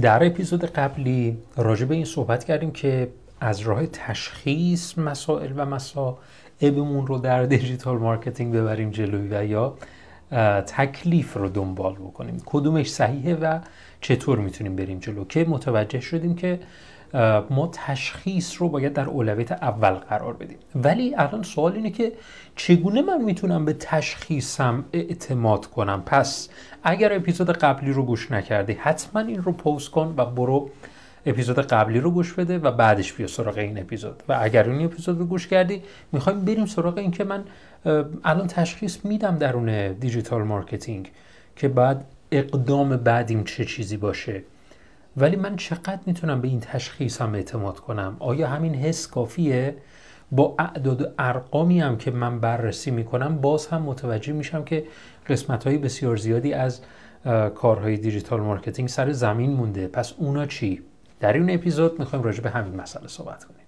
در اپیزود قبلی راجع به این صحبت کردیم که از راه تشخیص مسائل و مصائبمون رو در digital marketing ببریم جلوی و یا تکلیف رو دنبال بکنیم. کدومش صحیحه و چطور می‌تونیم بریم جلو؟ که متوجه شدیم که ما تشخیص رو باید در اولویت اول قرار بدیم. ولی الان سوال اینه که چگونه من می‌تونم به تشخیصم اعتماد کنم؟ پس اگر اپیزود قبلی رو گوش نکردی حتما این رو pause کن و برو اپیزود قبلی رو گوش بده و بعدش بیا سراغ این اپیزود. و اگر این اپیزود رو گوش کردی می‌خوایم بریم سراغ این که من الان تشخیص میدم درون digital marketing که بعد اقدام بعدیم چه چیزی باشه. ولی من چقدر می‌تونم به این تشخیصم اعتماد کنم؟ آیا همین حس کافیه؟ با اعداد و ارقامی هم که من بررسی می‌کنم باز هم متوجه میشم که قسمت های بسیار زیادی از کارهای digital marketing سر زمین مونده. پس اونا چی؟ در این اپیزود می‌خوایم راجع به همین مسئله صحبت کنیم.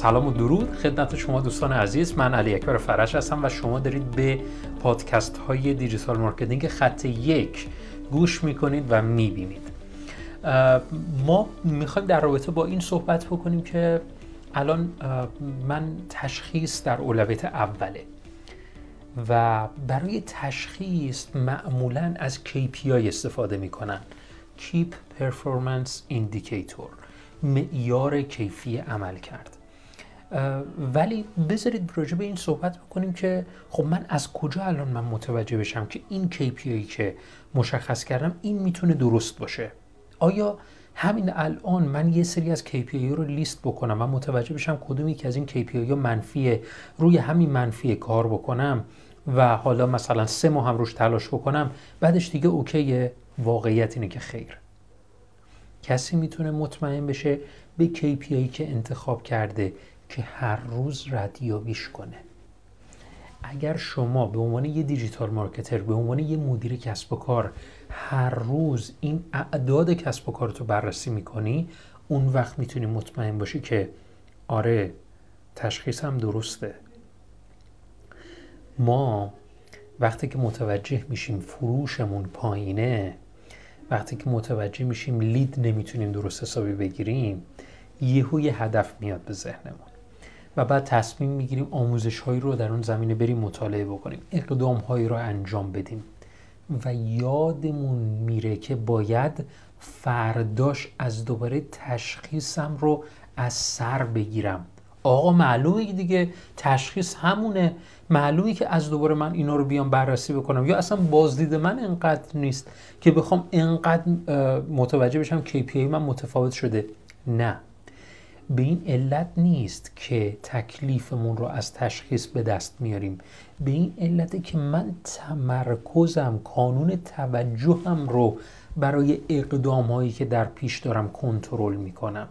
سلام و درود. خدمت شما دوستان عزیز من علی اکبر فرش هستم و شما دارید به پادکست های digital marketing خط یک گوش می‌کنید و می‌بینید. ما می‌خوایم در رابطه با این صحبت بکنیم که الان من تشخیص در اولویت اوله و برای تشخیص معمولا از KPI استفاده می‌کنن. Key Performance Indicator معیار کیفی عمل کرد. ولی بذارید راجع به این صحبت بکنیم که خب من از کجا الان من متوجه بشم که این KPI که مشخص کردم این می‌تونه درست باشه؟ آیا همین الان من یه سری از KPI رو لیست بکنم و متوجه بشم کدومی که از این KPI ها منفیه روی همین منفی کار بکنم و حالا مثلا سه ماه هم روش تلاش بکنم بعدش دیگه اوکیه؟ واقعیت اینه که خیر. کسی می‌تونه مطمئن بشه به KPI که انتخاب کرده که هر روز ردیابیش کنه. اگر شما به عنوان یه دیجیتال مارکتر به عنوان یه مدیر کسب و کار هر روز این اعداد کسب و کارتو بررسی می‌کنی اون وقت می‌تونی مطمئن باشی که آره تشخیص هم درسته. ما وقتی که متوجه میشیم فروشمون پایینه وقتی که متوجه میشیم لید نمی‌تونیم درست حسابی بگیریم یهو یه هدف میاد به ذهنمون. و بعد تصمیم می‌گیریم آموزش هایی رو در اون زمینه بریم مطالعه بکنیم اقدام هایی رو انجام بدیم. و یادمون میره که باید فرداش از دوباره تشخیصم رو از سر بگیرم. آقا معلومه دیگه تشخیص همونه. معلومه که از دوباره من اینا رو بیام بررسی بکنم. یا اصلا بازدید من انقدر نیست که بخوام انقدر متوجه بشم KPI من متفاوت شده. نه. به این علت نیست که تکلیفمون رو از تشخیص به دست میاریم. به این علته که من تمرکزم کانون توجهم رو برای اقدام هایی که در پیش دارم کنترل می‌کنم.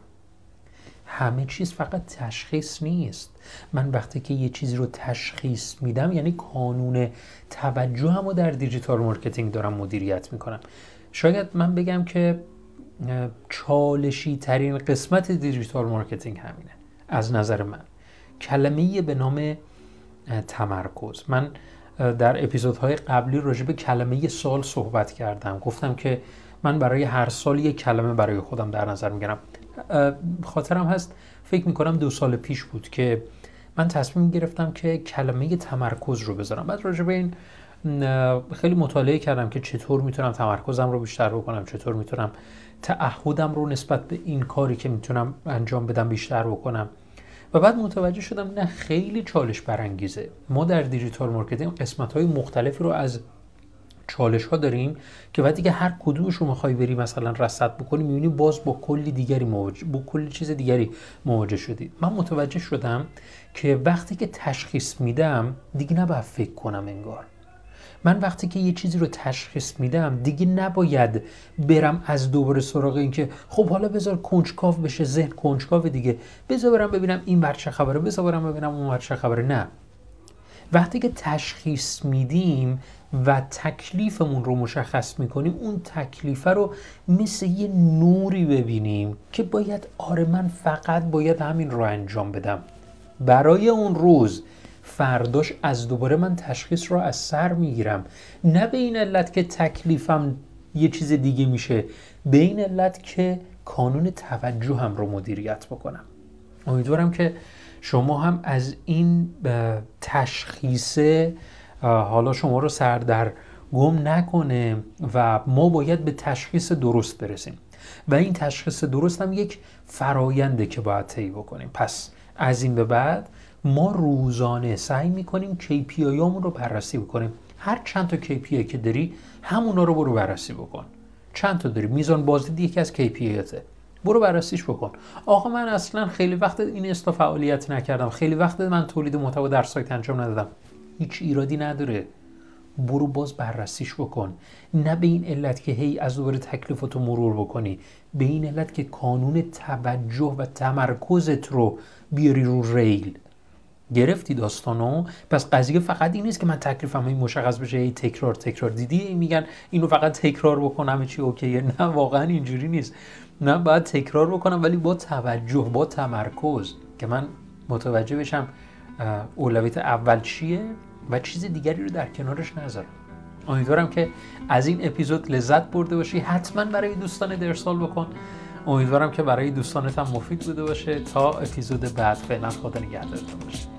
همه چیز فقط تشخیص نیست. من وقتی که یه چیزی رو تشخیص میدم یعنی کانون توجهم رو در digital marketing دارم مدیریت می‌کنم. شاید من بگم که چالشی ترین قسمت digital marketing همینه از نظر من. کلمه به نام تمرکز. من در اپیزودهای قبلی راجع به کلمه سال صحبت کردم. گفتم که من برای هر سال یک کلمه برای خودم در نظر می‌گیرم. خاطرم هست فکر می‌کنم دو سال پیش بود که من تصمیم گرفتم که کلمه تمرکز رو بذارم. بعد راجع به این خیلی مطالعه کردم که چطور می‌تونم تمرکزم رو بیشتر بکنم چطور می‌تونم تعهدم رو نسبت به این کاری که می‌تونم انجام بدم بیشتر بکنم. و بعد متوجه شدم نه خیلی چالش برانگیزه. ما در digital marketing قسمت های مختلفی رو از چالش ها داریم که بعد دیگه هر کدومش رو می‌خوای بری مثلا رصد بکنی می‌بینی باز با کلی دیگری مواجه با کلی چیز دیگری مواجه شدی. من متوجه شدم که وقتی که تشخیص میدم دیگه نباید فکر کنم انگار. من وقتی که یه چیزی رو تشخیص میدم دیگه نباید برم از دوباره سراغ این که خب حالا بذار کنجکاو بشه ذهن کنجکاو دیگه. بذار برم ببینم این ور چه خبره بذار برم ببینم اون ور چه خبره. نه. وقتی که تشخیص میدیم و تکلیفمون رو مشخص می‌کنیم اون تکلیفه رو مثل یه نوری ببینیم که باید آره من فقط باید همین رو انجام بدم. برای اون روز فرداش از دوباره من تشخیص رو از سر می‌گیرم. نه به این علت که تکلیفم یه چیز دیگه میشه به این علت که کانون هم رو مدیریت بکنم. امیدوارم که شما هم از این تشخیصه حالا شما رو سر در گم نکنه و ما باید به تشخیص درست برسیم. و این تشخیص درست هم یک فراینده که باید طی بکنیم. پس از این به بعد ما روزانه سعی می‌کنیم KPI رو بررسی بکنیم. هر چند تا KPI که داری همونا رو برو بررسی بکن. چند تا داری؟ میزان بازدید یکی از KPI برو بررسیش بکن. آقا من اصلا خیلی وقت این استا فعالیت نکردم. خیلی وقت من تولید محتوا در سایت انجام ندادم. هیچ ایرادی نداره. برو باز بررسیش بکن. نه به این علت که هی از دوباره تکلیفاتو مرور بکنی. به این علت که کانون توجه و تمرکزت رو بیاری رو ریل. گرفتی داستانو؟ پس قضیه فقط این نیست که من تکلیفم این مشخص بشه ای تکرار تکرار. دیدی میگن اینو فقط تکرار بکنم همه چی اوکیه؟ نه واقعا اینجوری نیست. نه باید تکرار بکنم ولی با توجه با تمرکز که من متوجه بشم اولویت اول چیه و چیز دیگری رو در کنارش نذارم. امیدوارم که از این اپیزود لذت برده باشی. حتما برای دوستان درسال بکن. امیدوارم که برای دوستانت هم مفید بوده باشه. تا اپیزود بعد فعلا خدا نگهدارتون باشه.